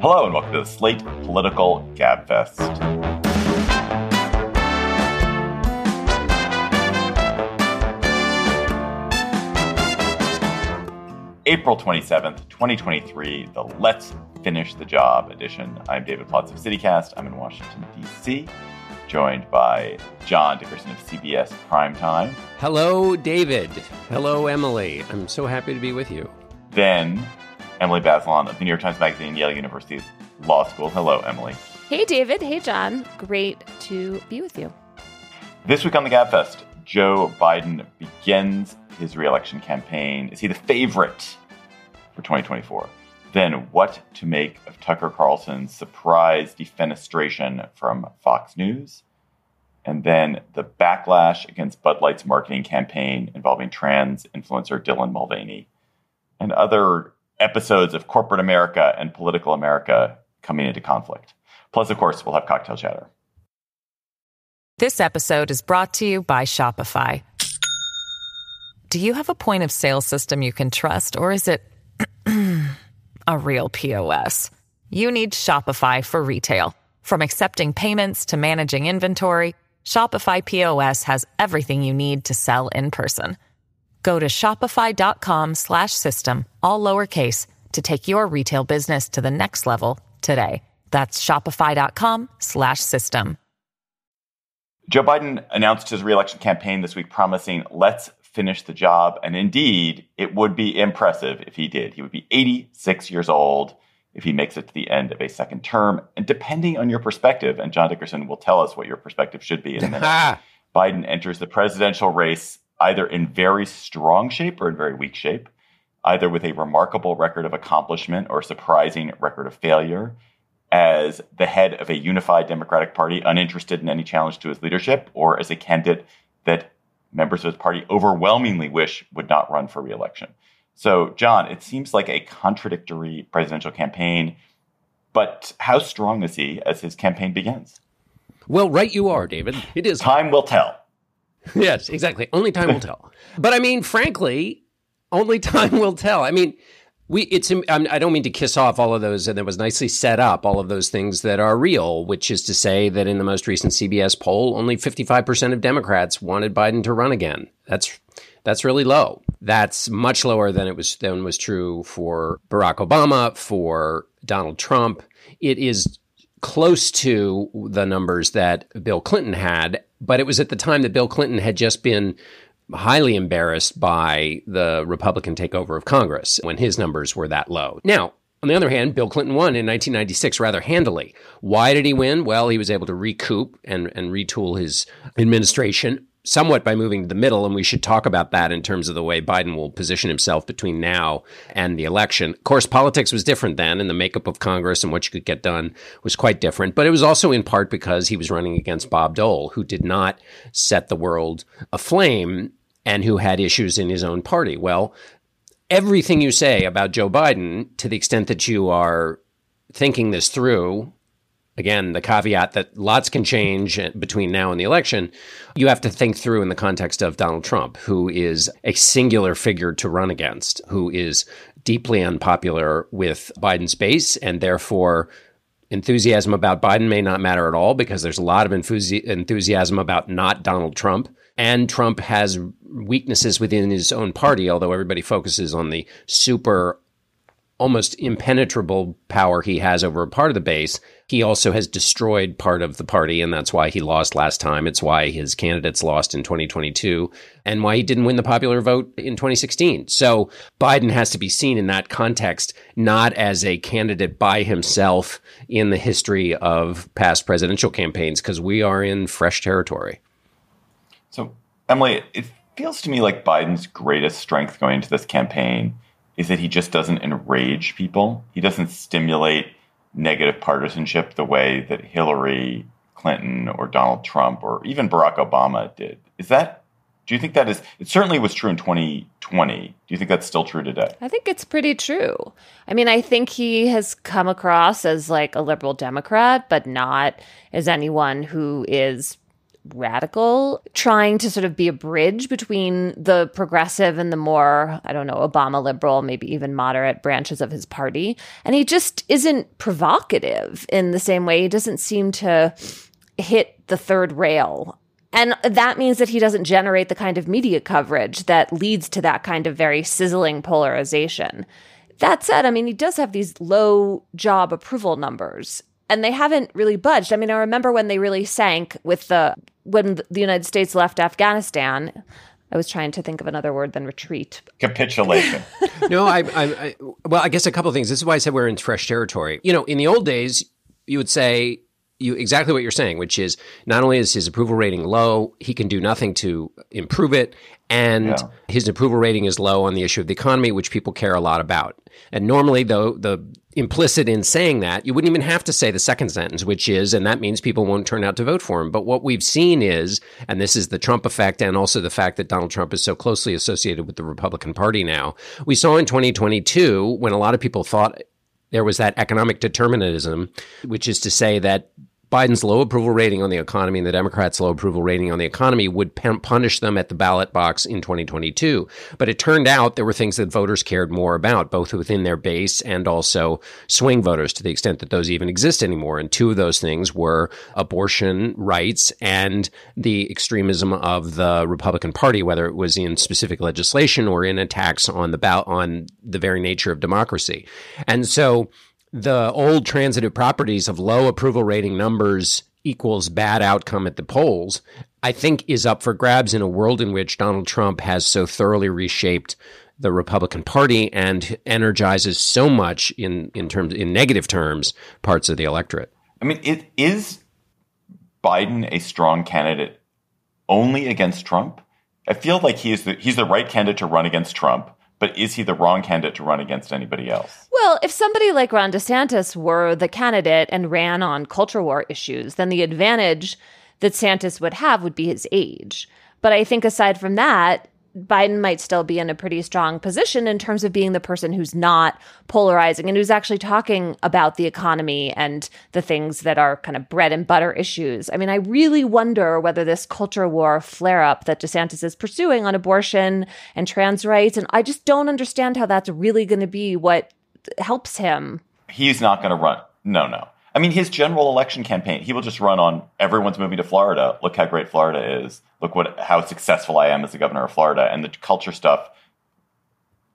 Hello and welcome to the Slate Political Gabfest. April 27th, 2023, the Let's Finish the Job edition. I'm David Plotz of CityCast. I'm in Washington, D.C., joined by John Dickerson of CBS Primetime. Hello, David. Hello, Emily. I'm so happy to be with you. Then Emily Bazelon of the New York Times Magazine, Yale University Law School. Hello, Emily. Hey, David. Hey, John. Great to be with you. This week on the Gabfest, Joe Biden begins his reelection campaign. Is he the favorite for 2024? Then, what to make of Tucker Carlson's surprise defenestration from Fox News? And then the backlash against Bud Light's marketing campaign involving trans influencer Dylan Mulvaney and other episodes of corporate America and political America coming into conflict. Plus, of course, we'll have cocktail chatter. This episode is brought to you by Shopify. Do you have a point of sale system you can trust, or is it a real POS? You need Shopify for retail. From accepting payments to managing inventory, Shopify POS has everything you need to sell in person. Go to shopify.com slash system, all lowercase, to take your retail business to the next level today. That's shopify.com slash system. Joe Biden announced his reelection campaign this week, promising, let's finish the job. And indeed, it would be impressive if he did. He would be 86 years old if he makes it to the end of a second term. And depending on your perspective, and John Dickerson will tell us what your perspective should be in a minute, Biden enters the presidential race either in very strong shape or in very weak shape, either with a remarkable record of accomplishment or a surprising record of failure, as the head of a unified Democratic Party uninterested in any challenge to his leadership, or as a candidate that members of his party overwhelmingly wish would not run for reelection. So, John, it seems like a contradictory presidential campaign, but how strong is he as his campaign begins? Well, right you are, David. It is. Time will tell. yes, exactly. Only time will tell. But I mean, frankly, only time will tell. I mean, we it's I don't mean to kiss off all of those and it was nicely set up all of those things that are real, which is to say that in the most recent CBS poll, only 55% of Democrats wanted Biden to run again. That's that's really low. That's much lower than it was than was true for Barack Obama, for Donald Trump. It is close to the numbers that Bill Clinton had, but it was at the time that Bill Clinton had just been highly embarrassed by the Republican takeover of Congress when his numbers were that low. Now, on the other hand, Bill Clinton won in 1996 rather handily. Why did he win? Well, he was able to recoup and, and retool his administration somewhat by moving to the middle, and we should talk about that in terms of the way Biden will position himself between now and the election. Of course, politics was different then, and the makeup of Congress and what you could get done was quite different, but it was also in part because he was running against Bob Dole, who did not set the world aflame and who had issues in his own party. Well, everything you say about Joe Biden, to the extent that you are thinking this through again, the caveat that lots can change between now and the election, you have to think through in the context of Donald Trump, who is a singular figure to run against, who is deeply unpopular with Biden's base, and therefore enthusiasm about Biden may not matter at all because there's a lot of enthusiasm about not Donald Trump. And Trump has weaknesses within his own party, although everybody focuses on the super almost impenetrable power he has over a part of the base. He also has destroyed part of the party, and that's why he lost last time. It's why his candidates lost in 2022, and why he didn't win the popular vote in 2016. So Biden has to be seen in that context, not as a candidate by himself in the history of past presidential campaigns, because we are in fresh territory. So, Emily, it feels to me like Biden's greatest strength going into this campaign is that he just doesn't enrage people. He doesn't stimulate negative partisanship the way that Hillary Clinton or Donald Trump or even Barack Obama did. Is that do you think that is it certainly was true in 2020. Do you think that's still true today? I think it's pretty true. I mean, I think he has come across as like a liberal democrat, but not as anyone who is radical, trying to sort of be a bridge between the progressive and the more, I don't know, Obama liberal, maybe even moderate branches of his party. And he just isn't provocative in the same way. He doesn't seem to hit the third rail. And that means that he doesn't generate the kind of media coverage that leads to that kind of very sizzling polarization. That said, I mean, he does have these low job approval numbers and they haven't really budged. I mean, I remember when they really sank with the when the United States left Afghanistan. I was trying to think of another word than retreat. Capitulation. no, I, I, I, well, I guess a couple of things. This is why I said we're in fresh territory. You know, in the old days, you would say you exactly what you're saying, which is not only is his approval rating low, he can do nothing to improve it, and yeah. his approval rating is low on the issue of the economy, which people care a lot about. And normally, though, the implicit in saying that, you wouldn't even have to say the second sentence, which is, and that means people won't turn out to vote for him. But what we've seen is, and this is the Trump effect, and also the fact that Donald Trump is so closely associated with the Republican Party now. We saw in 2022 when a lot of people thought there was that economic determinism, which is to say that Biden's low approval rating on the economy and the Democrats' low approval rating on the economy would punish them at the ballot box in 2022. But it turned out there were things that voters cared more about, both within their base and also swing voters to the extent that those even exist anymore. And two of those things were abortion rights and the extremism of the Republican Party, whether it was in specific legislation or in attacks on the ballot on the very nature of democracy. And so the old transitive properties of low approval rating numbers equals bad outcome at the polls, I think is up for grabs in a world in which Donald Trump has so thoroughly reshaped the Republican Party and energizes so much in, in terms in negative terms parts of the electorate. I mean, it, is Biden a strong candidate only against Trump? I feel like he is the, he's the right candidate to run against Trump but is he the wrong candidate to run against anybody else? Well, if somebody like Ron DeSantis were the candidate and ran on culture war issues, then the advantage that Santis would have would be his age. But I think aside from that, Biden might still be in a pretty strong position in terms of being the person who's not polarizing and who's actually talking about the economy and the things that are kind of bread and butter issues. I mean, I really wonder whether this culture war flare up that DeSantis is pursuing on abortion and trans rights, and I just don't understand how that's really going to be what helps him. He's not going to run. No, no. I mean, his general election campaign, he will just run on everyone's moving to Florida. Look how great Florida is. Look what how successful I am as the governor of Florida. And the culture stuff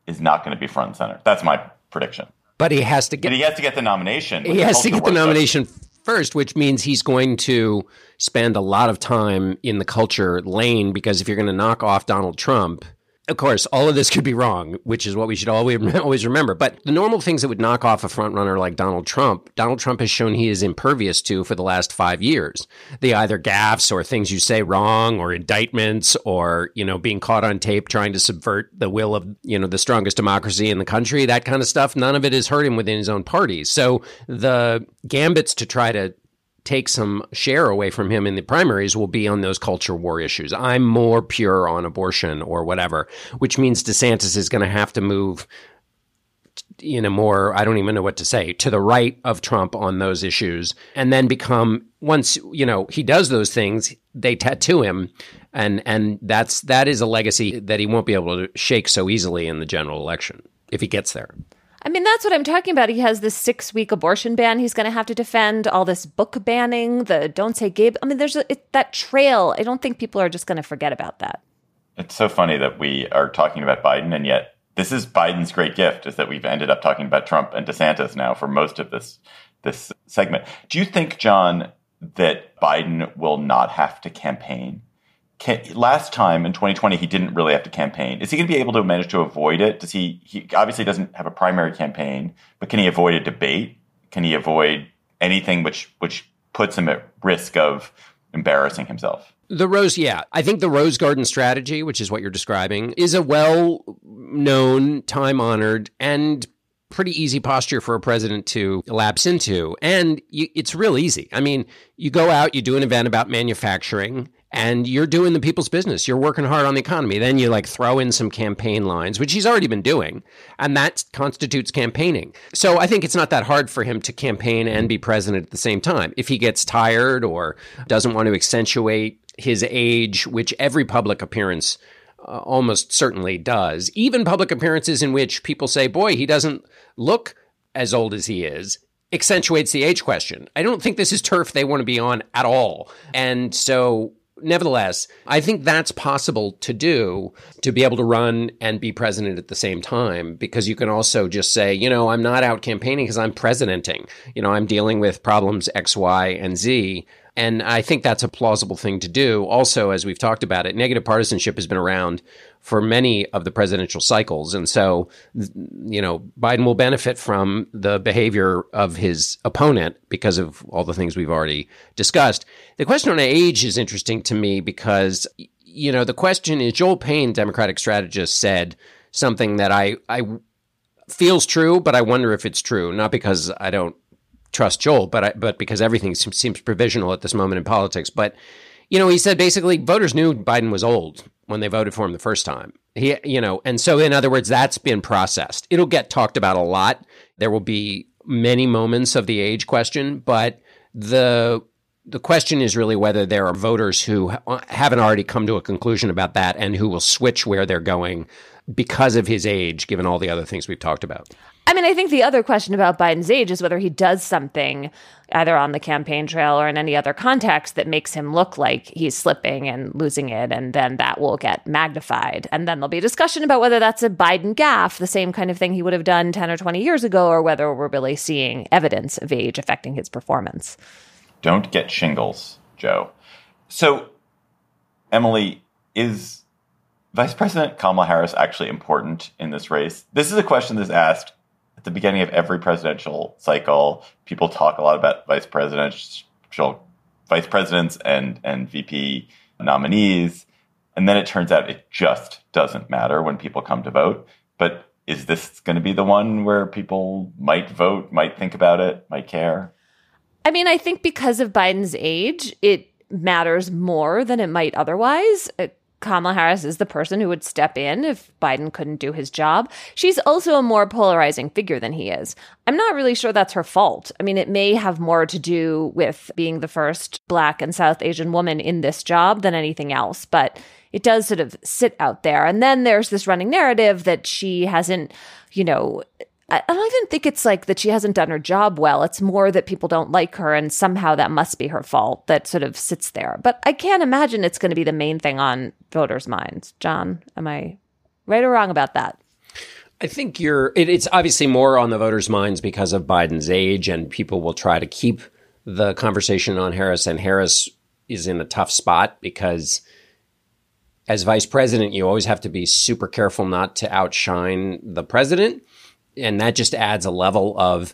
is not going to be front and center. That's my prediction. But he has to get. But he has to get the nomination. He has to get the nomination stuff. first, which means he's going to spend a lot of time in the culture lane because if you're going to knock off Donald Trump of course, all of this could be wrong, which is what we should always always remember. But the normal things that would knock off a frontrunner like Donald Trump, Donald Trump has shown he is impervious to for the last five years. The either gaffes or things you say wrong, or indictments, or you know being caught on tape trying to subvert the will of you know the strongest democracy in the country, that kind of stuff. None of it has hurt him within his own party. So the gambits to try to take some share away from him in the primaries will be on those culture war issues. I'm more pure on abortion or whatever, which means DeSantis is going to have to move in a more, I don't even know what to say, to the right of Trump on those issues and then become once, you know, he does those things, they tattoo him and and that's that is a legacy that he won't be able to shake so easily in the general election if he gets there. I mean, that's what I'm talking about. He has this six week abortion ban he's going to have to defend, all this book banning, the don't say gay. I mean, there's a, it, that trail. I don't think people are just going to forget about that. It's so funny that we are talking about Biden, and yet this is Biden's great gift is that we've ended up talking about Trump and DeSantis now for most of this this segment. Do you think, John, that Biden will not have to campaign? Can, last time in 2020 he didn't really have to campaign. Is he going to be able to manage to avoid it? Does he? He obviously doesn't have a primary campaign, but can he avoid a debate? Can he avoid anything which which puts him at risk of embarrassing himself? The Rose, yeah. I think the Rose Garden strategy, which is what you're describing, is a well known, time honored, and pretty easy posture for a president to lapse into. And you, it's real easy. I mean, you go out, you do an event about manufacturing, and you're doing the people's business. You're working hard on the economy. Then you like throw in some campaign lines, which he's already been doing, and that constitutes campaigning. So I think it's not that hard for him to campaign and be president at the same time. If he gets tired or doesn't want to accentuate his age, which every public appearance uh, almost certainly does, even public appearances in which people say, boy, he doesn't look as old as he is, accentuates the age question. I don't think this is turf they want to be on at all. And so nevertheless, I think that's possible to do to be able to run and be president at the same time because you can also just say, you know, I'm not out campaigning because I'm presidenting. You know, I'm dealing with problems X, Y, and Z. And I think that's a plausible thing to do. Also, as we've talked about it, negative partisanship has been around for many of the presidential cycles. And so, you know, Biden will benefit from the behavior of his opponent because of all the things we've already discussed. The question on age is interesting to me because, you know, the question is Joel Payne, Democratic strategist, said something that I, I feels true, but I wonder if it's true. Not because I don't trust Joel, but I, but because everything seems provisional at this moment in politics. But you know, he said basically voters knew Biden was old when they voted for him the first time. He, you know, and so in other words, that's been processed. It'll get talked about a lot. There will be many moments of the age question, but the the question is really whether there are voters who haven't already come to a conclusion about that and who will switch where they're going because of his age, given all the other things we've talked about. I mean, I think the other question about Biden's age is whether he does something either on the campaign trail or in any other context that makes him look like he's slipping and losing it. And then that will get magnified. And then there'll be a discussion about whether that's a Biden gaffe, the same kind of thing he would have done 10 or 20 years ago, or whether we're really seeing evidence of age affecting his performance. Don't get shingles, Joe. So, Emily, is Vice President Kamala Harris actually important in this race? This is a question that's asked at the beginning of every presidential cycle, people talk a lot about vice presidential vice presidents and and VP nominees, and then it turns out it just doesn't matter when people come to vote. But is this going to be the one where people might vote, might think about it, might care? I mean, I think because of Biden's age, it matters more than it might otherwise. It, Kamala Harris is the person who would step in if Biden couldn't do his job. She's also a more polarizing figure than he is. I'm not really sure that's her fault. I mean, it may have more to do with being the first Black and South Asian woman in this job than anything else, but it does sort of sit out there. And then there's this running narrative that she hasn't, you know, I don't even think it's like that she hasn't done her job well. It's more that people don't like her, and somehow that must be her fault that sort of sits there. But I can't imagine it's going to be the main thing on voters' minds. John, am I right or wrong about that? I think you're. It, it's obviously more on the voters' minds because of Biden's age, and people will try to keep the conversation on Harris. And Harris is in a tough spot because as vice president, you always have to be super careful not to outshine the president and that just adds a level of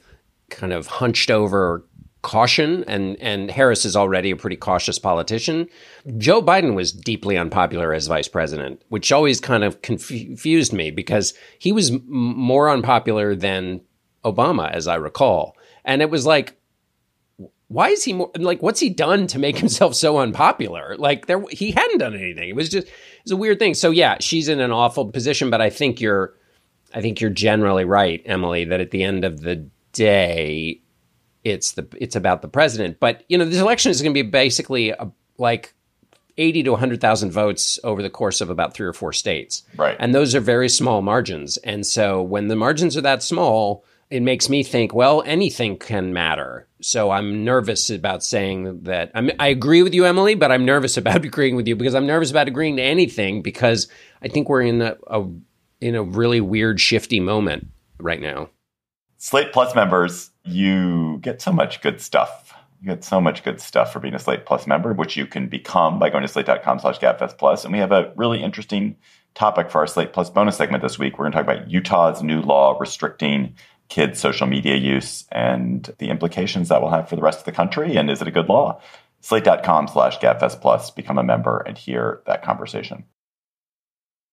kind of hunched over caution and and Harris is already a pretty cautious politician. Joe Biden was deeply unpopular as vice president, which always kind of confused me because he was m- more unpopular than Obama as I recall. And it was like why is he more like what's he done to make himself so unpopular? Like there he hadn't done anything. It was just it's a weird thing. So yeah, she's in an awful position, but I think you're I think you're generally right, Emily, that at the end of the day, it's the it's about the president. But you know, this election is going to be basically a, like eighty to hundred thousand votes over the course of about three or four states, right? And those are very small margins. And so when the margins are that small, it makes me think, well, anything can matter. So I'm nervous about saying that. I'm, I agree with you, Emily, but I'm nervous about agreeing with you because I'm nervous about agreeing to anything because I think we're in a, a in a really weird, shifty moment right now. Slate Plus members, you get so much good stuff. You get so much good stuff for being a Slate Plus member, which you can become by going to slate.com slash gabfest plus. And we have a really interesting topic for our Slate Plus bonus segment this week. We're going to talk about Utah's new law restricting kids' social media use and the implications that will have for the rest of the country. And is it a good law? Slate.com slash gabfest plus. Become a member and hear that conversation.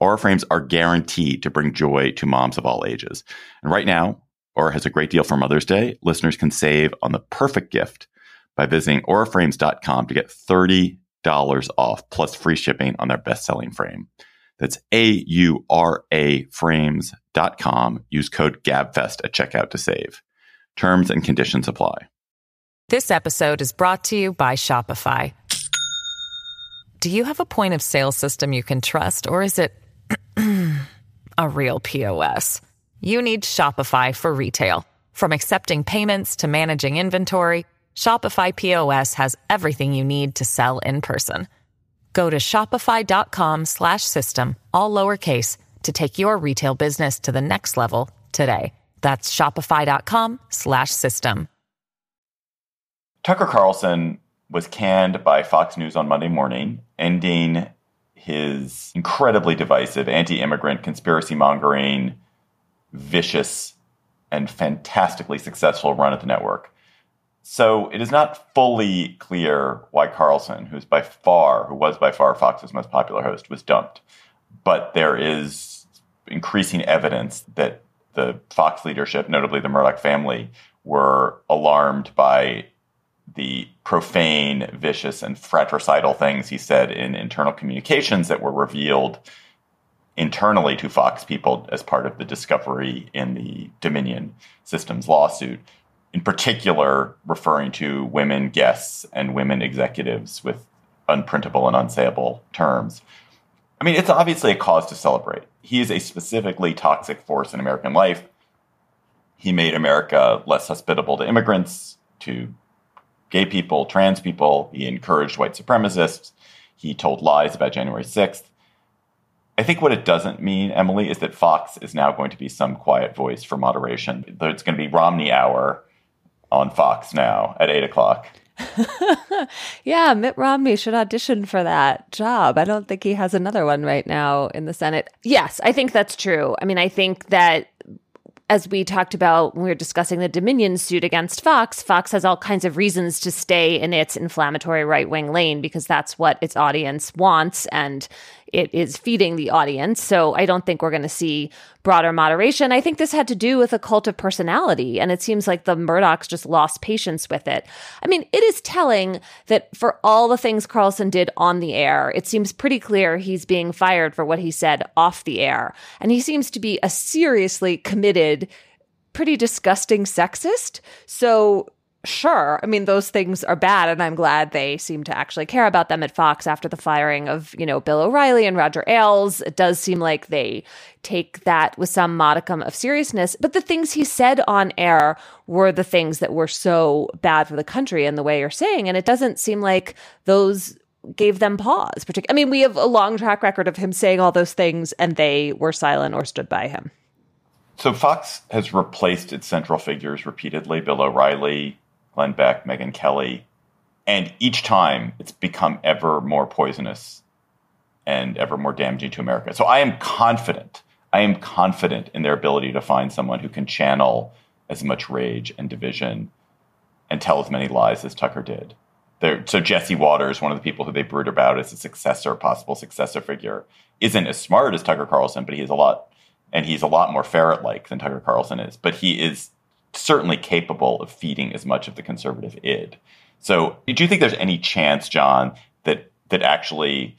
Aura frames are guaranteed to bring joy to moms of all ages. And right now, Aura has a great deal for Mother's Day. Listeners can save on the perfect gift by visiting auraframes.com to get $30 off plus free shipping on their best selling frame. That's A U R A frames.com. Use code GABFEST at checkout to save. Terms and conditions apply. This episode is brought to you by Shopify. Do you have a point of sale system you can trust, or is it a real POS? You need Shopify for retail. From accepting payments to managing inventory, Shopify POS has everything you need to sell in person. Go to shopify.com slash system, all lowercase, to take your retail business to the next level today. That's shopify.com slash system. Tucker Carlson was canned by Fox News on Monday morning, ending his incredibly divisive anti immigrant, conspiracy mongering, vicious, and fantastically successful run at the network. So it is not fully clear why Carlson, who's by far, who was by far Fox's most popular host, was dumped. But there is increasing evidence that the Fox leadership, notably the Murdoch family, were alarmed by the profane, vicious, and fratricidal things he said in internal communications that were revealed internally to Fox people as part of the discovery in the Dominion Systems lawsuit in particular referring to women guests and women executives with unprintable and unsayable terms. I mean, it's obviously a cause to celebrate. He is a specifically toxic force in American life. He made America less hospitable to immigrants, to gay people, trans people. He encouraged white supremacists. He told lies about January 6th. I think what it doesn't mean, Emily, is that Fox is now going to be some quiet voice for moderation. There's going to be Romney Hour on Fox now at eight o'clock. yeah, Mitt Romney should audition for that job. I don't think he has another one right now in the Senate. Yes, I think that's true. I mean, I think that as we talked about when we were discussing the Dominion suit against Fox, Fox has all kinds of reasons to stay in its inflammatory right wing lane because that's what its audience wants. And it is feeding the audience. So I don't think we're going to see broader moderation. I think this had to do with a cult of personality, and it seems like the Murdochs just lost patience with it. I mean, it is telling that for all the things Carlson did on the air, it seems pretty clear he's being fired for what he said off the air. And he seems to be a seriously committed pretty disgusting sexist. So sure. I mean, those things are bad, and I'm glad they seem to actually care about them at Fox after the firing of, you know, Bill O'Reilly and Roger Ailes. It does seem like they take that with some modicum of seriousness. But the things he said on air were the things that were so bad for the country and the way you're saying. And it doesn't seem like those gave them pause. I mean, we have a long track record of him saying all those things and they were silent or stood by him. So Fox has replaced its central figures repeatedly. Bill O'Reilly, Glenn Beck, Megyn Kelly. And each time it's become ever more poisonous and ever more damaging to America. So I am confident, I am confident in their ability to find someone who can channel as much rage and division and tell as many lies as Tucker did. They're, so Jesse Watters, one of the people who they brood about as a successor, possible successor figure, isn't as smart as Tucker Carlson, but he's a lot, and he's a lot more ferret-like than Tucker Carlson is. But he is certainly capable of feeding as much of the conservative id. So, do you think there's any chance, John, that that actually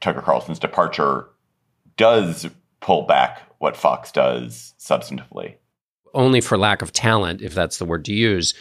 Tucker Carlson's departure does pull back what Fox does substantively? Only for lack of talent, if that's the word to use,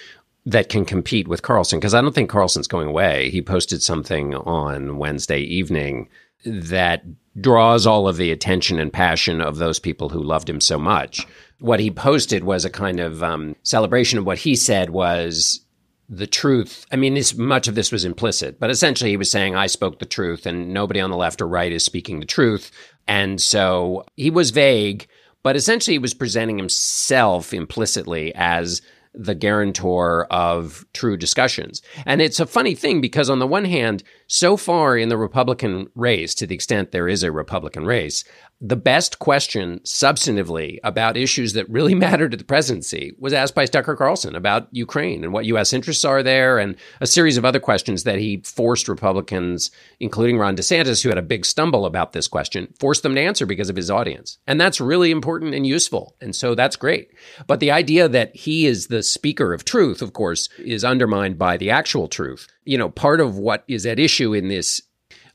that can compete with Carlson. Because I don't think Carlson's going away. He posted something on Wednesday evening that draws all of the attention and passion of those people who loved him so much what he posted was a kind of um, celebration of what he said was the truth. I mean, this, much of this was implicit, but essentially he was saying, I spoke the truth and nobody on the left or right is speaking the truth. And so he was vague, but essentially he was presenting himself implicitly as the guarantor of true discussions. And it's a funny thing because, on the one hand, so far in the Republican race, to the extent there is a Republican race, the best question substantively about issues that really matter to the presidency was asked by Tucker Carlson about Ukraine and what U.S. interests are there, and a series of other questions that he forced Republicans, including Ron DeSantis, who had a big stumble about this question, forced them to answer because of his audience. And that's really important and useful. And so that's great. But the idea that he is the speaker of truth, of course, is undermined by the actual truth. You know, part of what is at issue in this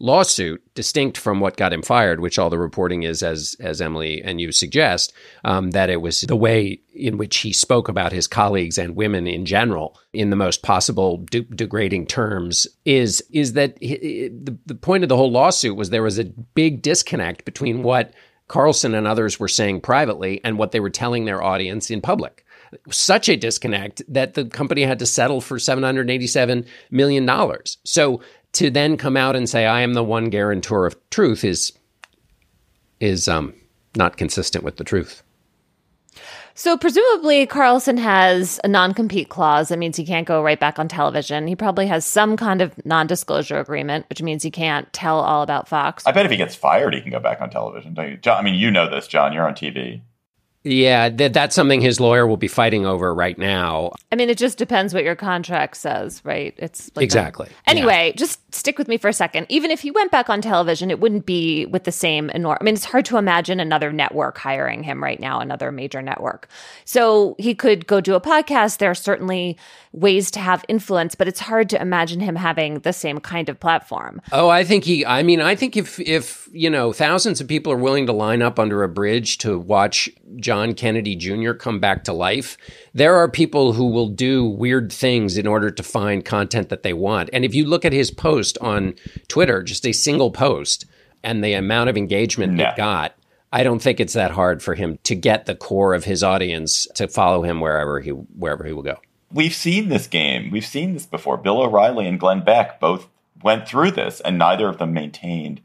lawsuit, distinct from what got him fired, which all the reporting is, as as Emily and you suggest, um, that it was the way in which he spoke about his colleagues and women in general in the most possible de- degrading terms. Is is that he, the the point of the whole lawsuit was there was a big disconnect between what Carlson and others were saying privately and what they were telling their audience in public such a disconnect that the company had to settle for $787 million. So to then come out and say I am the one guarantor of truth is is um, not consistent with the truth. So presumably Carlson has a non-compete clause that means he can't go right back on television. He probably has some kind of non-disclosure agreement, which means he can't tell all about Fox. I bet if he gets fired, he can go back on television. Don't you? John, I mean, you know this, John. You're on TV. Yeah, that that's something his lawyer will be fighting over right now. I mean, it just depends what your contract says, right? It's like exactly. That. Anyway, yeah. just stick with me for a second. Even if he went back on television, it wouldn't be with the same enormous. I mean, it's hard to imagine another network hiring him right now, another major network. So he could go do a podcast. There are certainly ways to have influence, but it's hard to imagine him having the same kind of platform. Oh, I think he. I mean, I think if if you know thousands of people are willing to line up under a bridge to watch John Kennedy Jr. come back to life, there are people who will do weird things in order to find content that they want. And if you look at his post on Twitter, just a single post, and the amount of engagement yeah. it got, I don't think it's that hard for him to get the core of his audience to follow him wherever he wherever he will go. We've seen this game. We've seen this before. Bill O'Reilly and Glenn Beck both went through this, and neither of them maintained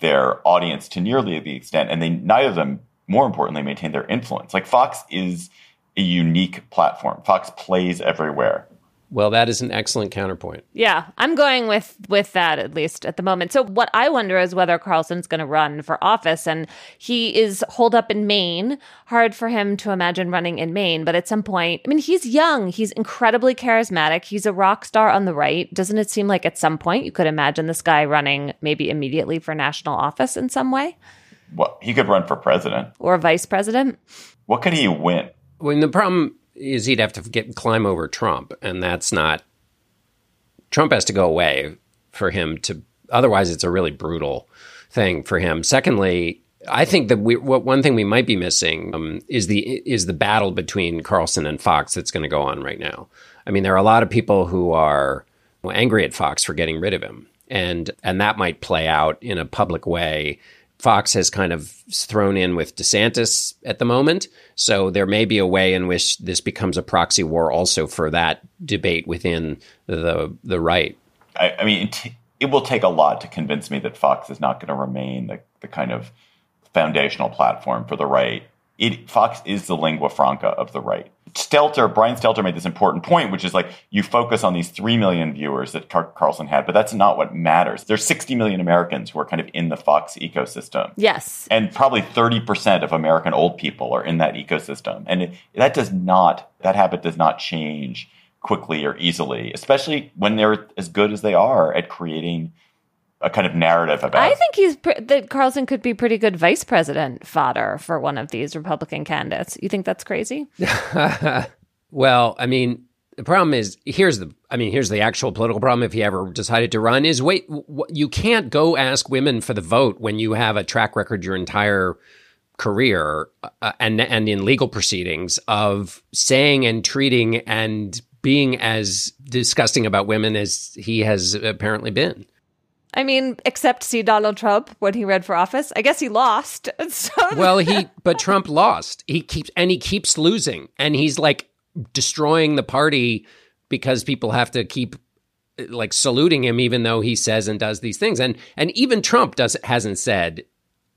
their audience to nearly the extent, and they neither of them more importantly, maintain their influence. Like Fox is a unique platform. Fox plays everywhere. Well, that is an excellent counterpoint. Yeah, I'm going with with that at least at the moment. So what I wonder is whether Carlson's going to run for office and he is holed up in Maine. Hard for him to imagine running in Maine, but at some point, I mean, he's young, he's incredibly charismatic, he's a rock star on the right. Doesn't it seem like at some point you could imagine this guy running maybe immediately for national office in some way? Well, he could run for president or vice president. What could he win? Well, the problem is he'd have to get climb over Trump, and that's not. Trump has to go away for him to. Otherwise, it's a really brutal thing for him. Secondly, I think that we, what one thing we might be missing um, is the is the battle between Carlson and Fox that's going to go on right now. I mean, there are a lot of people who are angry at Fox for getting rid of him, and and that might play out in a public way Fox has kind of thrown in with DeSantis at the moment. So there may be a way in which this becomes a proxy war also for that debate within the the right. I, I mean, it, it, will take a lot to convince me that Fox is not going to remain the, the kind of foundational platform for the right. It, Fox is the lingua franca of the right. Stelter, Brian Stelter made this important point, which is like you focus on these 3 million viewers that Car- Carlson had, but that's not what matters. There's 60 million Americans who are kind of in the Fox ecosystem. Yes. And probably 30% of American old people are in that ecosystem. And it, that does not, that habit does not change quickly or easily, especially when they're as good as they are at creating a kind of narrative about. I think he's that Carlson could be pretty good vice president fodder for one of these Republican candidates. You think that's crazy? well, I mean, the problem is here's the I mean here's the actual political problem if he ever decided to run is wait you can't go ask women for the vote when you have a track record your entire career uh, and and in legal proceedings of saying and treating and being as disgusting about women as he has apparently been. I mean, except see Donald Trump when he ran for office. I guess he lost. So. well, he but Trump lost. He keeps and he keeps losing, and he's like destroying the party because people have to keep like saluting him even though he says and does these things and and even Trump does hasn't said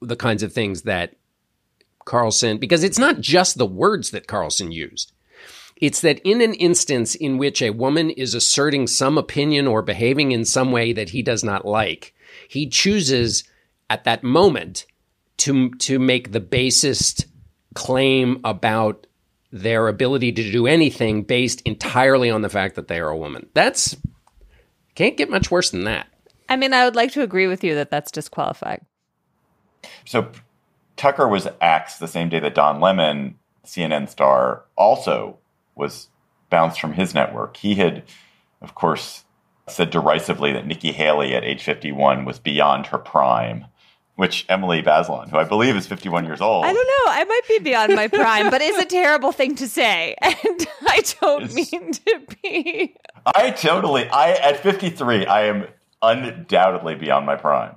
the kinds of things that Carlson because it's not just the words that Carlson used it's that in an instance in which a woman is asserting some opinion or behaving in some way that he does not like he chooses at that moment to to make the basest claim about their ability to do anything based entirely on the fact that they are a woman. That's can't get much worse than that. I mean, I would like to agree with you that that's disqualifying. So Tucker was axed the same day that Don Lemon, CNN star, also was bounced from his network. He had, of course, said derisively that Nikki Haley at age 51 was beyond her prime which Emily Bazelon, who I believe is 51 years old. I don't know. I might be beyond my prime, but it's a terrible thing to say. And I don't it's, mean to be. I totally, I, at 53, I am undoubtedly beyond my prime,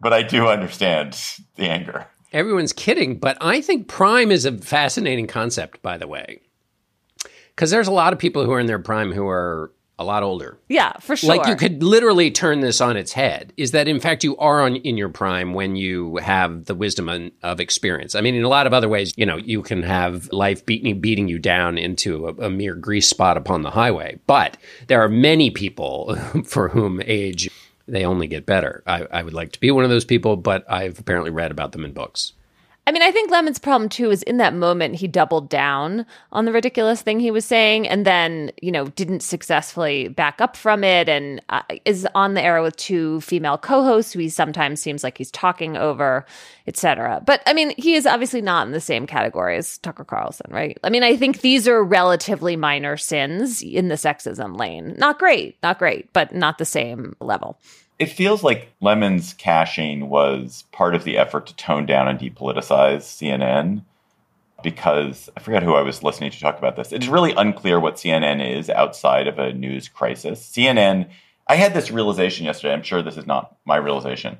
but I do understand the anger. Everyone's kidding, but I think prime is a fascinating concept, by the way. Because there's a lot of people who are in their prime who are a lot older. Yeah, for sure. Like you could literally turn this on its head. Is that in fact you are on in your prime when you have the wisdom of experience? I mean, in a lot of other ways, you know, you can have life beating beating you down into a, a mere grease spot upon the highway. But there are many people for whom age they only get better. I, I would like to be one of those people, but I've apparently read about them in books. I mean, I think Lemon's problem too is in that moment he doubled down on the ridiculous thing he was saying and then, you know, didn't successfully back up from it and uh, is on the air with two female co-hosts who he sometimes seems like he's talking over, etc. But I mean, he is obviously not in the same category as Tucker Carlson, right? I mean, I think these are relatively minor sins in the sexism lane. Not great, not great, but not the same level it feels like Lemon's caching was part of the effort to tone down and depoliticize CNN because I forget who I was listening to talk about this. It is really unclear what CNN is outside of a news crisis. CNN, I had this realization yesterday. I'm sure this is not my realization.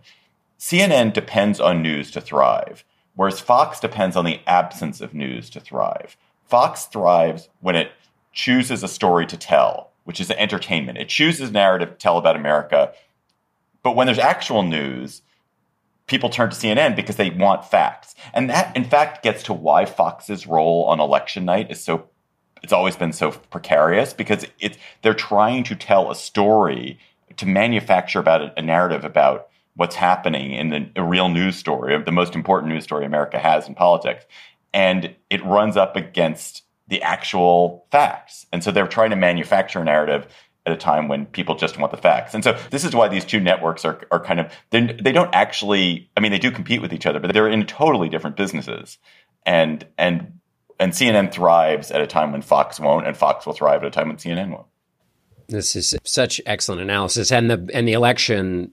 CNN depends on news to thrive, whereas Fox depends on the absence of news to thrive. Fox thrives when it chooses a story to tell, which is entertainment. It chooses narrative to tell about America but when there's actual news, people turn to CNN because they want facts. And that, in fact, gets to why Fox's role on election night is so, it's always been so precarious because it's, they're trying to tell a story, to manufacture about a, narrative about what's happening in the, a real news story, the most important news story America has in politics. And it runs up against the actual facts. And so they're trying to manufacture a narrative at a time when people just want the facts. And so this is why these two networks are, are kind of, they don't actually, I mean, they do compete with each other, but they're in totally different businesses. And, and, and CNN thrives at a time when Fox won't, and Fox will thrive at a time when CNN won't. This is such excellent analysis. And the, and the election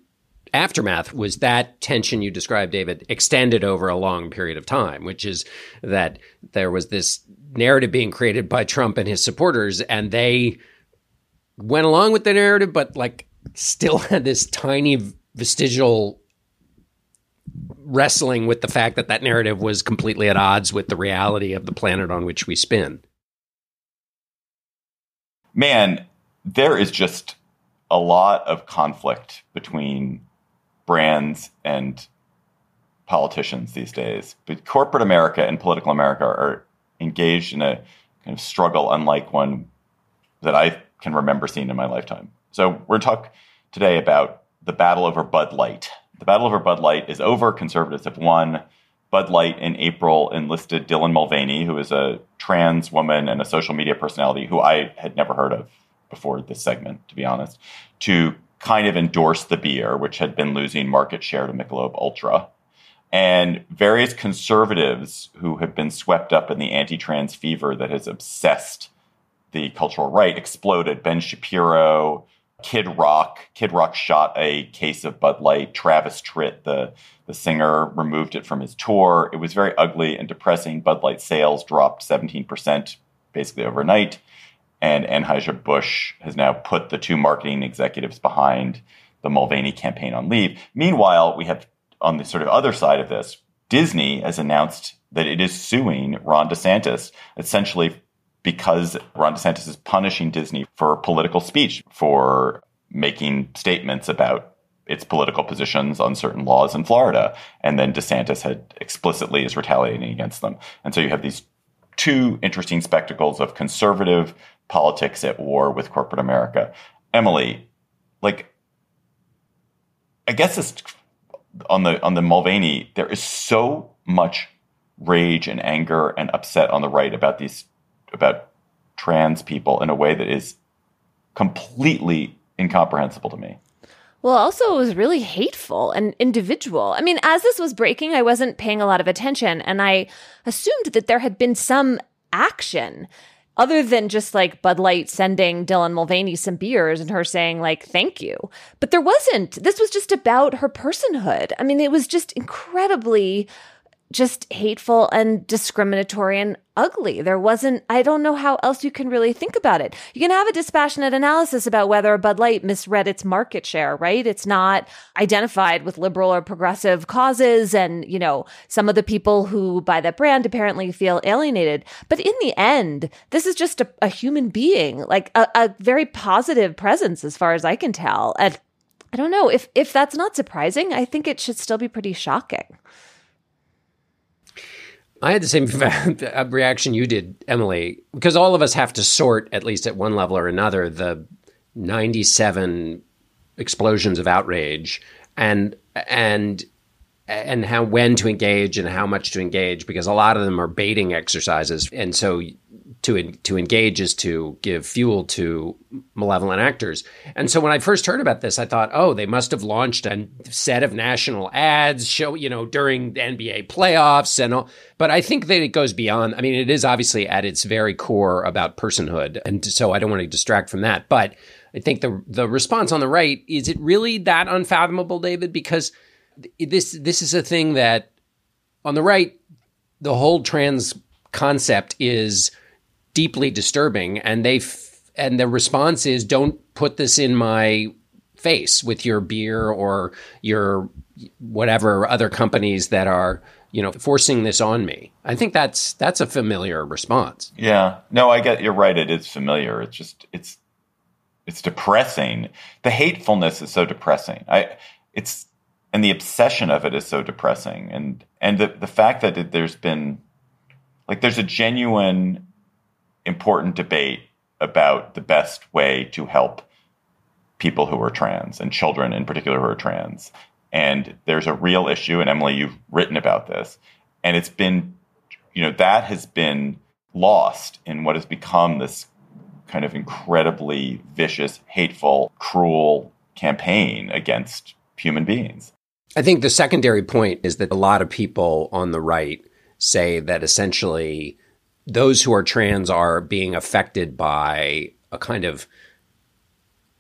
aftermath was that tension you described, David, extended over a long period of time, which is that there was this narrative being created by Trump and his supporters, and they, went along with the narrative, but like still had this tiny vestigial wrestling with the fact that that narrative was completely at odds with the reality of the planet on which we spin. Man, there is just a lot of conflict between brands and politicians these days. But corporate America and political America are engaged in a kind of struggle unlike one that I can remember seeing in my lifetime. So we're talk today about the battle over Bud Light. The battle over Bud Light is over. Conservatives have won. Bud Light in April enlisted Dylan Mulvaney, who is a trans woman and a social media personality who I had never heard of before this segment, to be honest, to kind of endorse the beer, which had been losing market share to Michelob Ultra. And various conservatives who have been swept up in the anti trans fever that has obsessed the cultural right exploded. Ben Shapiro, Kid Rock, Kid Rock shot a case of Bud Light. Travis Tritt, the the singer, removed it from his tour. It was very ugly and depressing. Bud Light sales dropped 17% basically overnight. And Anheuser-Busch has now put the two marketing executives behind the Mulvaney campaign on leave. Meanwhile, we have on the sort of other side of this, Disney has announced that it is suing Ron DeSantis essentially because Ron DeSantis is punishing Disney for political speech, for making statements about its political positions on certain laws in Florida. And then DeSantis had explicitly is retaliating against them. And so you have these two interesting spectacles of conservative politics at war with corporate America. Emily, like, I guess it's on the on the Mulvaney, there is so much rage and anger and upset on the right about these about trans people in a way that is completely incomprehensible to me. Well, also, it was really hateful and individual. I mean, as this was breaking, I wasn't paying a lot of attention, and I assumed that there had been some action other than just like Bud Light sending Dylan Mulvaney some beers and her saying, like, thank you. But there wasn't. This was just about her personhood. I mean, it was just incredibly just hateful and discriminatory and ugly. There wasn't, I don't know how else you can really think about it. You can have a dispassionate analysis about whether Bud Light misread its market share, right? It's not identified with liberal or progressive causes. And, you know, some of the people who buy that brand apparently feel alienated. But in the end, this is just a, a human being, like a, a very positive presence as far as I can tell. And I don't know if, if that's not surprising, I think it should still be pretty shocking. I had the same reaction you did, Emily, because all of us have to sort, at least at one level or another, the 97 explosions of outrage and and and how when to engage and how much to engage because a lot of them are baiting exercises. And so to to engage is to give fuel to malevolent actors. And so when I first heard about this, I thought, oh, they must have launched a set of national ads show, you know, during the NBA playoffs and all. But I think that it goes beyond. I mean, it is obviously at its very core about personhood, and so I don't want to distract from that. But I think the the response on the right is it really that unfathomable, David? Because this this is a thing that on the right, the whole trans concept is deeply disturbing and they f- and the response is don't put this in my face with your beer or your whatever other companies that are you know forcing this on me. I think that's that's a familiar response. Yeah. No i get you're right it is familiar. It's just it's it's depressing. The hatefulness is so depressing. I it's and the obsession of it is so depressing. And and the the fact that it, there's been like there's a genuine important debate about the best way to help people who are trans and children in particular who are trans. And there's a real issue, and Emily, you've written about this, and it's been, you know, that has been lost in what has become this kind of incredibly vicious, hateful, cruel campaign against human beings. I think the secondary point is that a lot of people on the right say that essentially those who are trans are being affected by a kind of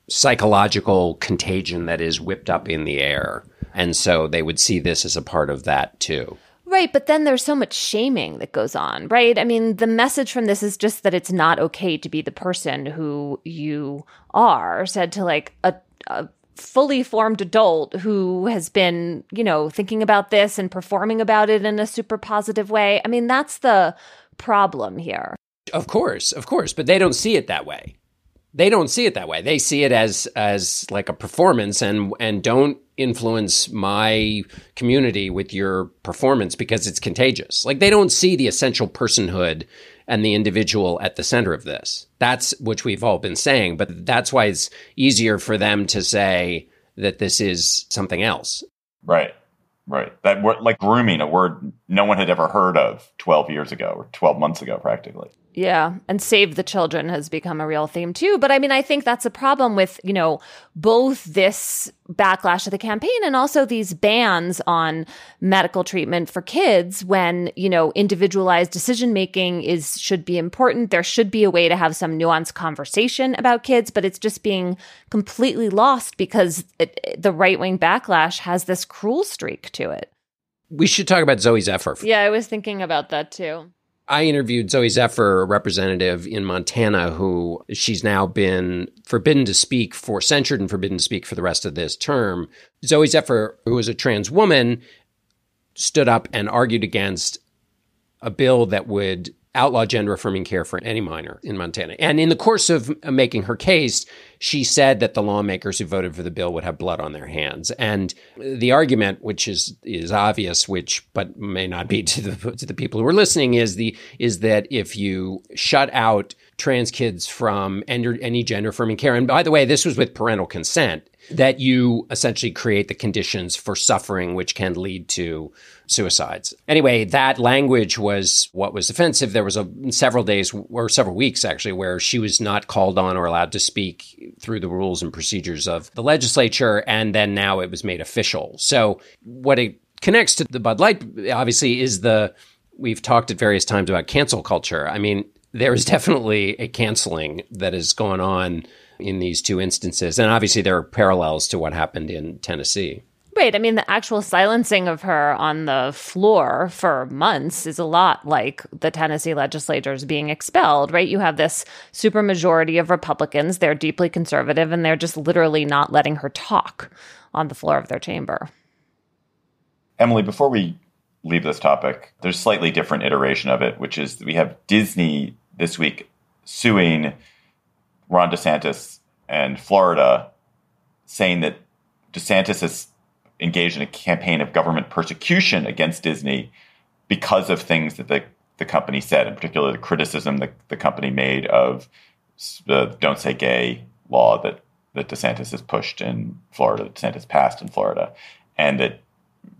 psychological contagion that is whipped up in the air. And so they would see this as a part of that too. Right, but then there's so much shaming that goes on, right? I mean, the message from this is just that it's not okay to be the person who you are, said to like a, a fully formed adult who has been, you know, thinking about this and performing about it in a super positive way. I mean, that's the problem here. Of course, of course, but they don't see it that way. They don't see it that way. They see it as as like a performance and and don't influence my community with your performance because it's contagious. Like they don't see the essential personhood and the individual at the center of this. That's which we've all been saying, but that's why it's easier for them to say that this is something else. Right. Right. That word, like grooming, a word no one had ever heard of 12 years ago or 12 months ago, practically. Yeah. And save the children has become a real theme too. But I mean, I think that's a problem with, you know, both this backlash of the campaign and also these bans on medical treatment for kids when, you know, individualized decision making is should be important. There should be a way to have some nuanced conversation about kids, but it's just being completely lost because it, the right wing backlash has this cruel streak to it. We should talk about Zooey's effort. Yeah, I was thinking about that too. I interviewed Zooey Zephyr, a representative in Montana, who she's now been forbidden to speak for, censured and forbidden to speak for the rest of this term. Zooey Zephyr, who is a trans woman, stood up and argued against a bill that would outlaw gender affirming care for any minor in Montana. And in the course of making her case, she said that the lawmakers who voted for the bill would have blood on their hands. And the argument, which is is obvious, which but may not be to the to the people who are listening, is the is that if you shut out trans kids from any gender affirming care, and by the way, this was with parental consent, that you essentially create the conditions for suffering, which can lead to suicides. Anyway, that language was what was offensive. There was a several days or several weeks actually where she was not called on or allowed to speak through the rules and procedures of the legislature and then now it was made official. So what it connects to the Bud Light obviously is the we've talked at various times about cancel culture. I mean, there is definitely a canceling that is going on in these two instances. And obviously there are parallels to what happened in Tennessee. Right. I mean, the actual silencing of her on the floor for months is a lot like the Tennessee legislators being expelled, right? You have this supermajority of Republicans. They're deeply conservative and they're just literally not letting her talk on the floor of their chamber. Emily, before we leave this topic, there's a slightly different iteration of it, which is we have Disney this week suing Ron DeSantis and Florida, saying that DeSantis is engaged in a campaign of government persecution against Disney because of things that the, the company said, in particular the criticism that the company made of the Don't Say Gay law that, that DeSantis has pushed in Florida, that DeSantis passed in Florida, and that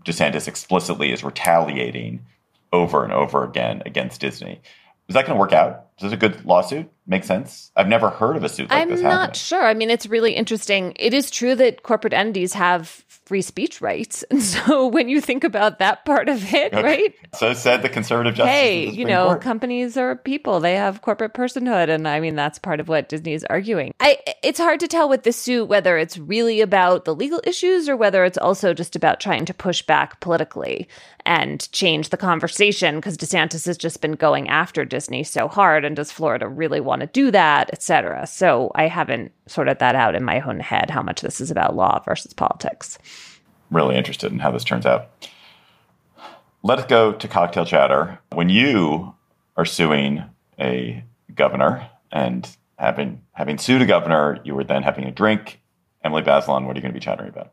DeSantis explicitly is retaliating over and over again against Disney. Is that going to work out? Is this a good lawsuit? Make sense? I've never heard of a suit like I'm this. I'm not sure. I mean, it's really interesting. It is true that corporate entities have free speech rights. And so when you think about that part of it, okay. right? So said the conservative justice. Hey, you know, Court. companies are people. They have corporate personhood. And I mean, that's part of what Disney is arguing. I, it's hard to tell with this suit whether it's really about the legal issues or whether it's also just about trying to push back politically and change the conversation because DeSantis has just been going after Disney so hard. And does Florida really want to do that, et cetera? So I haven't sorted that out in my own head how much this is about law versus politics really interested in how this turns out. Let us go to cocktail chatter. When you are suing a governor and having having sued a governor, you were then having a drink. Emily Bazelon, what are you going to be chattering about?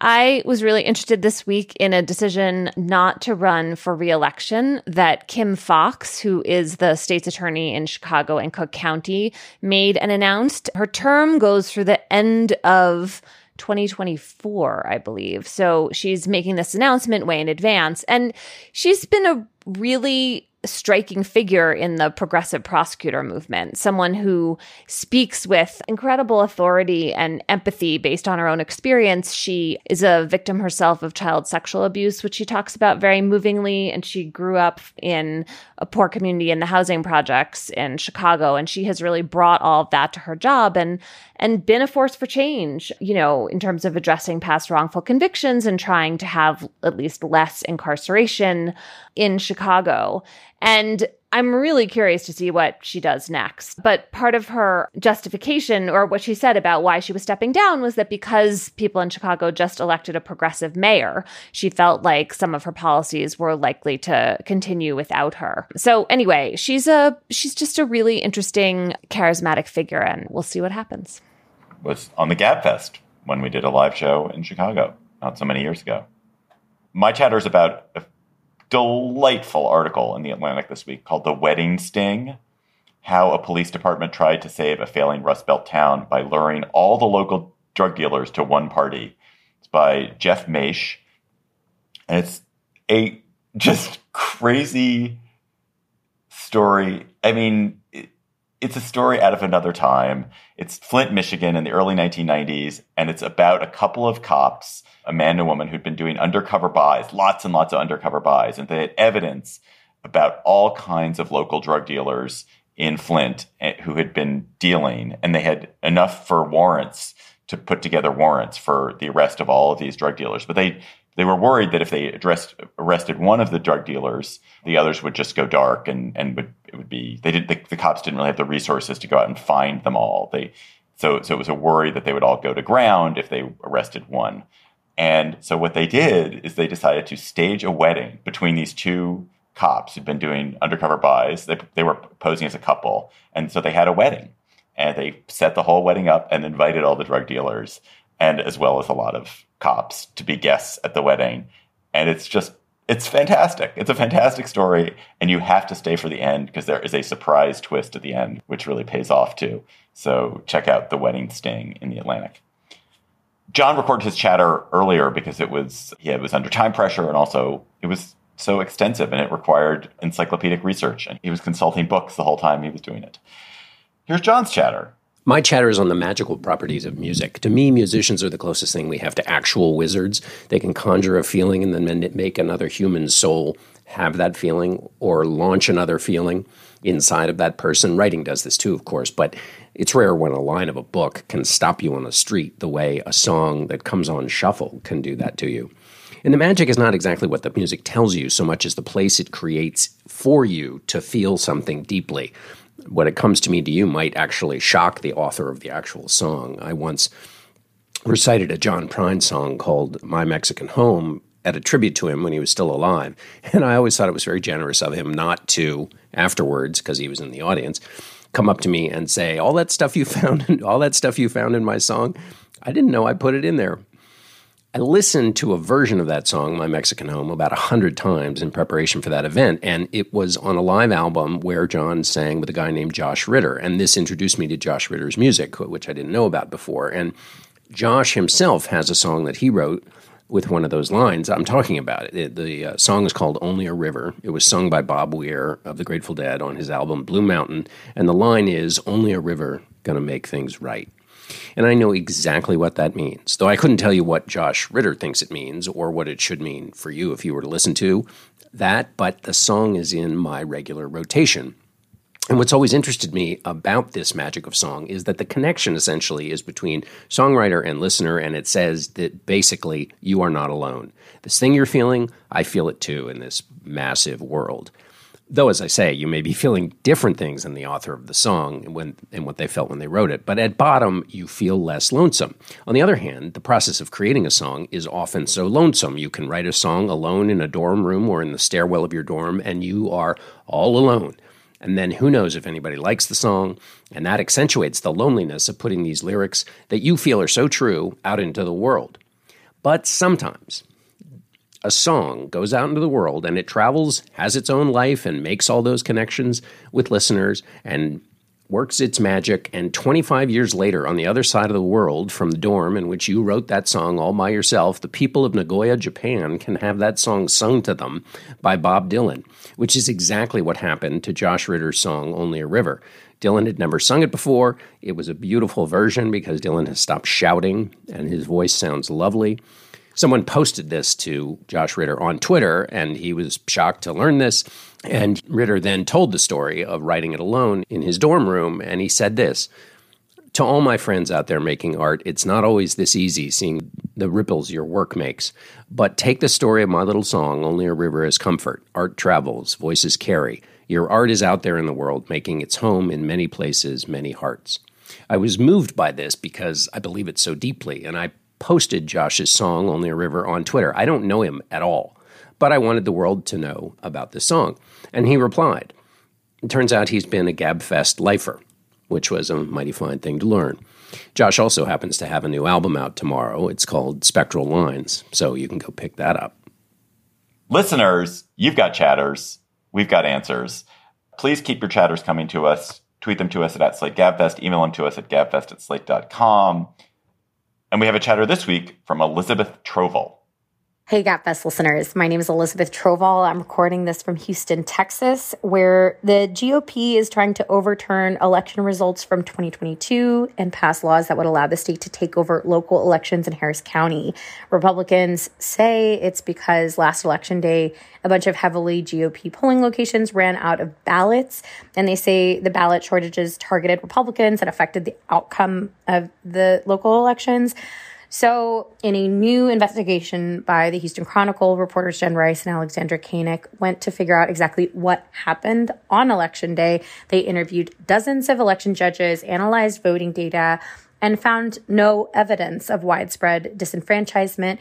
I was really interested this week in a decision not to run for reelection that Kim Foxx, who is the state's attorney in Chicago and Cook County, made and announced. Her term goes through the end of 2024, I believe. So she's making this announcement way in advance. And she's been a really striking figure in the progressive prosecutor movement, someone who speaks with incredible authority and empathy based on her own experience. She is a victim herself of child sexual abuse, which she talks about very movingly. And she grew up in a poor community in the housing projects in Chicago. And she has really brought all of that to her job and, and been a force for change, you know, in terms of addressing past wrongful convictions and trying to have at least less incarceration in Chicago. And I'm really curious to see what she does next. But part of her justification or what she said about why she was stepping down was that because people in Chicago just elected a progressive mayor, she felt like some of her policies were likely to continue without her. So anyway, she's a she's just a really interesting charismatic figure and we'll see what happens. Was on the Gabfest when we did a live show in Chicago not so many years ago. My chatter is about a delightful article in the Atlantic this week called The Wedding Sting How a Police Department Tried to Save a Failing Rust Belt Town by Luring All the Local Drug Dealers to One Party. It's by Jeff Maysh. And it's a just crazy story. I mean, it's a story out of another time. It's Flint, Michigan in the early 1990s, and it's about a couple of cops, a man and a woman who'd been doing undercover buys, lots and lots of undercover buys, and they had evidence about all kinds of local drug dealers in Flint eh, who had been dealing, and they had enough for warrants to put together warrants for the arrest of all of these drug dealers. But they they were worried that if they addressed, arrested one of the drug dealers, the others would just go dark and, and would, it would be, they did, the, the cops didn't really have the resources to go out and find them all. They, so, so it was a worry that they would all go to ground if they arrested one. And so what they did is they decided to stage a wedding between these two cops who'd been doing undercover buys. They, they were posing as a couple. And so they had a wedding and they set the whole wedding up and invited all the drug dealers and as well as a lot of cops to be guests at the wedding. And it's just, it's fantastic. It's a fantastic story. And you have to stay for the end because there is a surprise twist at the end, which really pays off too. So check out The Wedding Sting in the Atlantic. John recorded his chatter earlier because it was yeah, it was under time pressure and also it was so extensive and it required encyclopedic research and he was consulting books the whole time he was doing it. Here's John's chatter. My chatter is on the magical properties of music. To me, musicians are the closest thing we have to actual wizards. They can conjure a feeling and then make another human soul have that feeling or launch another feeling inside of that person. Writing does this too, of course, but it's rare when a line of a book can stop you on the street the way a song that comes on shuffle can do that to you. And the magic is not exactly what the music tells you so much as the place it creates for you to feel something deeply. What it comes to me to you might actually shock the author of the actual song. I once recited a John Prine song called My Mexican Home at a tribute to him when he was still alive. And I always thought it was very generous of him not to, afterwards, because he was in the audience, come up to me and say, "All that stuff you found, all that stuff you found in my song, I didn't know I put it in there." I listened to a version of that song, My Mexican Home, about a hundred times in preparation for that event, and it was on a live album where John sang with a guy named Josh Ritter, and this introduced me to Josh Ritter's music, which I didn't know about before. And Josh himself has a song that he wrote with one of those lines I'm talking about. It, the uh, song is called Only a River. It was sung by Bob Weir of the Grateful Dead on his album Blue Mountain. And the line is Only a river gonna make things right. And I know exactly what that means, though I couldn't tell you what Josh Ritter thinks it means or what it should mean for you if you were to listen to that, but the song is in my regular rotation. And what's always interested me about this magic of song is that the connection essentially is between songwriter and listener, and it says that basically you are not alone. This thing you're feeling, I feel it too in this massive world. Though, as I say, you may be feeling different things than the author of the song and, when, and what they felt when they wrote it, but at bottom, you feel less lonesome. On the other hand, the process of creating a song is often so lonesome. You can write a song alone in a dorm room or in the stairwell of your dorm, and you are all alone. And then who knows if anybody likes the song, and that accentuates the loneliness of putting these lyrics that you feel are so true out into the world. But sometimes a song goes out into the world and it travels, has its own life, and makes all those connections with listeners and works its magic, and 25 years later, on the other side of the world from the dorm in which you wrote that song all by yourself, the people of Nagoya, Japan can have that song sung to them by Bob Dylan, which is exactly what happened to Josh Ritter's song Only a River. Dylan had never sung it before. It was a beautiful version because Dylan has stopped shouting and his voice sounds lovely. Someone posted this to Josh Ritter on Twitter, and he was shocked to learn this. And Ritter then told the story of writing it alone in his dorm room, and he said this To all my friends out there making art, it's not always this easy seeing the ripples your work makes. But take the story of my little song, Only a River is Comfort. Art travels, voices carry. Your art is out there in the world, making its home in many places, many hearts. I was moved by this because I believe it so deeply, and I posted Josh's song, Only a River, on Twitter. I don't know him at all, but I wanted the world to know about this song. And he replied. It turns out he's been a GabFest lifer, which was a mighty fine thing to learn. Josh also happens to have a new album out tomorrow. It's called Spectral Lines, so you can go pick that up. Listeners, you've got chatters. We've got answers. Please keep your chatters coming to us. Tweet them to us at, at Slate Gabfest. Email them to us at gabfest at slate.com. And we have a chatter this week from Elizabeth Trovall. Hey, GabFest listeners. My name is Elizabeth Trovall. I'm recording this from Houston, Texas, where the GOP is trying to overturn election results from 2022 and pass laws that would allow the state to take over local elections in Harris County. Republicans say it's because last election day, a bunch of heavily GOP polling locations ran out of ballots. And they say the ballot shortages targeted Republicans and affected the outcome of the local elections. So, in a new investigation by the Houston Chronicle, reporters Jen Rice and Alexandra Kanik went to figure out exactly what happened on election day. They interviewed dozens of election judges, analyzed voting data, and found no evidence of widespread disenfranchisement.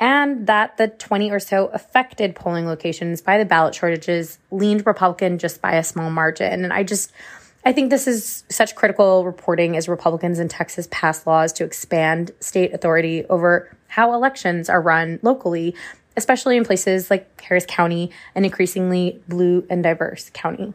and that the 20 or so affected polling locations by the ballot shortages leaned Republican just by a small margin. And I just, I think this is such critical reporting as Republicans in Texas pass laws to expand state authority over how elections are run locally, especially in places like Harris County, an increasingly blue and diverse county.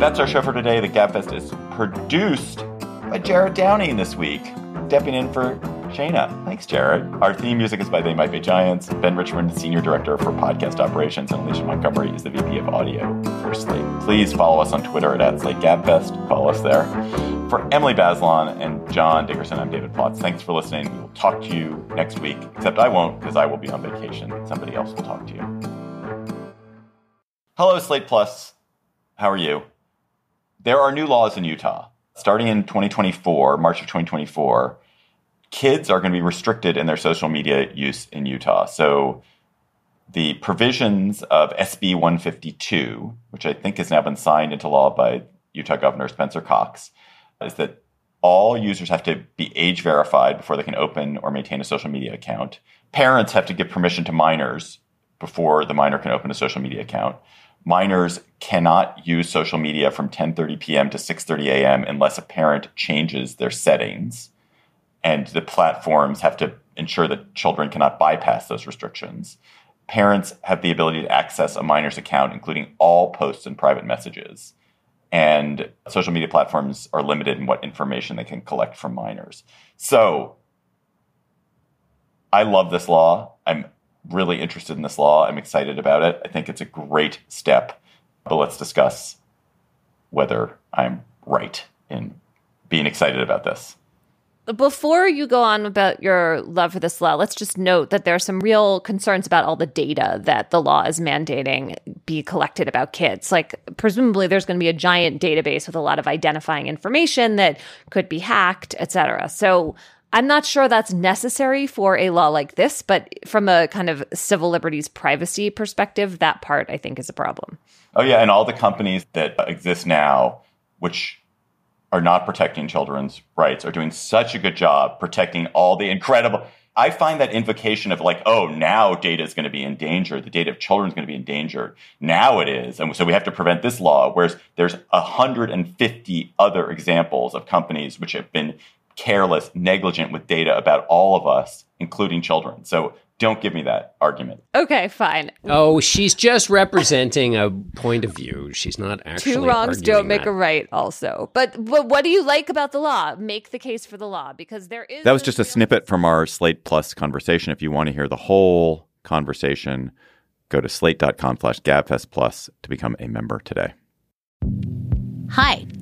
That's our show for today. The Gabfest is produced by Jared Downing this week, stepping in for Shayna. Thanks, Jared. Our theme music is by They Might Be Giants. Ben Richmond, Senior Director for Podcast Operations, and Alicia Montgomery is the VP of Audio for Slate. Please follow us on Twitter at, at SlateGabfest. Follow us there. For Emily Bazelon and John Dickerson, I'm David Plotz. Thanks for listening. We will talk to you next week, except I won't because I will be on vacation. Somebody else will talk to you. Hello, Slate Plus. How are you? there are new laws in Utah. Starting in 2024, March of 2024, kids are going to be restricted in their social media use in Utah. So the provisions of SB 152, which I think has now been signed into law by Utah Governor Spencer Cox, is that all users have to be age verified before they can open or maintain a social media account. Parents have to give permission to minors before the minor can open a social media account minors cannot use social media from 10:30 p.m. to 6:30 a.m. unless a parent changes their settings and the platforms have to ensure that children cannot bypass those restrictions. Parents have the ability to access a minor's account including all posts and private messages. And social media platforms are limited in what information they can collect from minors. So I love this law. I'm really interested in this law. I'm excited about it. I think it's a great step. But let's discuss whether I'm right in being excited about this. Before you go on about your love for this law, let's just note that there are some real concerns about all the data that the law is mandating be collected about kids. Like, presumably, there's going to be a giant database with a lot of identifying information that could be hacked, et cetera. So, I'm not sure that's necessary for a law like this, but from a kind of civil liberties privacy perspective, that part I think is a problem. Oh, yeah. And all the companies that exist now, which are not protecting children's rights, are doing such a good job protecting all the incredible. I find that invocation of like, oh, now data is going to be in danger. The data of children is going to be in danger. Now it is. And so we have to prevent this law. Whereas there's 150 other examples of companies which have been careless, negligent with data about all of us, including children. So don't give me that argument. Okay, fine. Oh, she's just representing a point of view. She's not actually. Two wrongs don't make that. a right, also. But but what do you like about the law? Make the case for the law because there is. That was just a snippet from our Slate Plus conversation. If you want to hear the whole conversation, go to slate.com/gabfest plus to become a member today. Hi,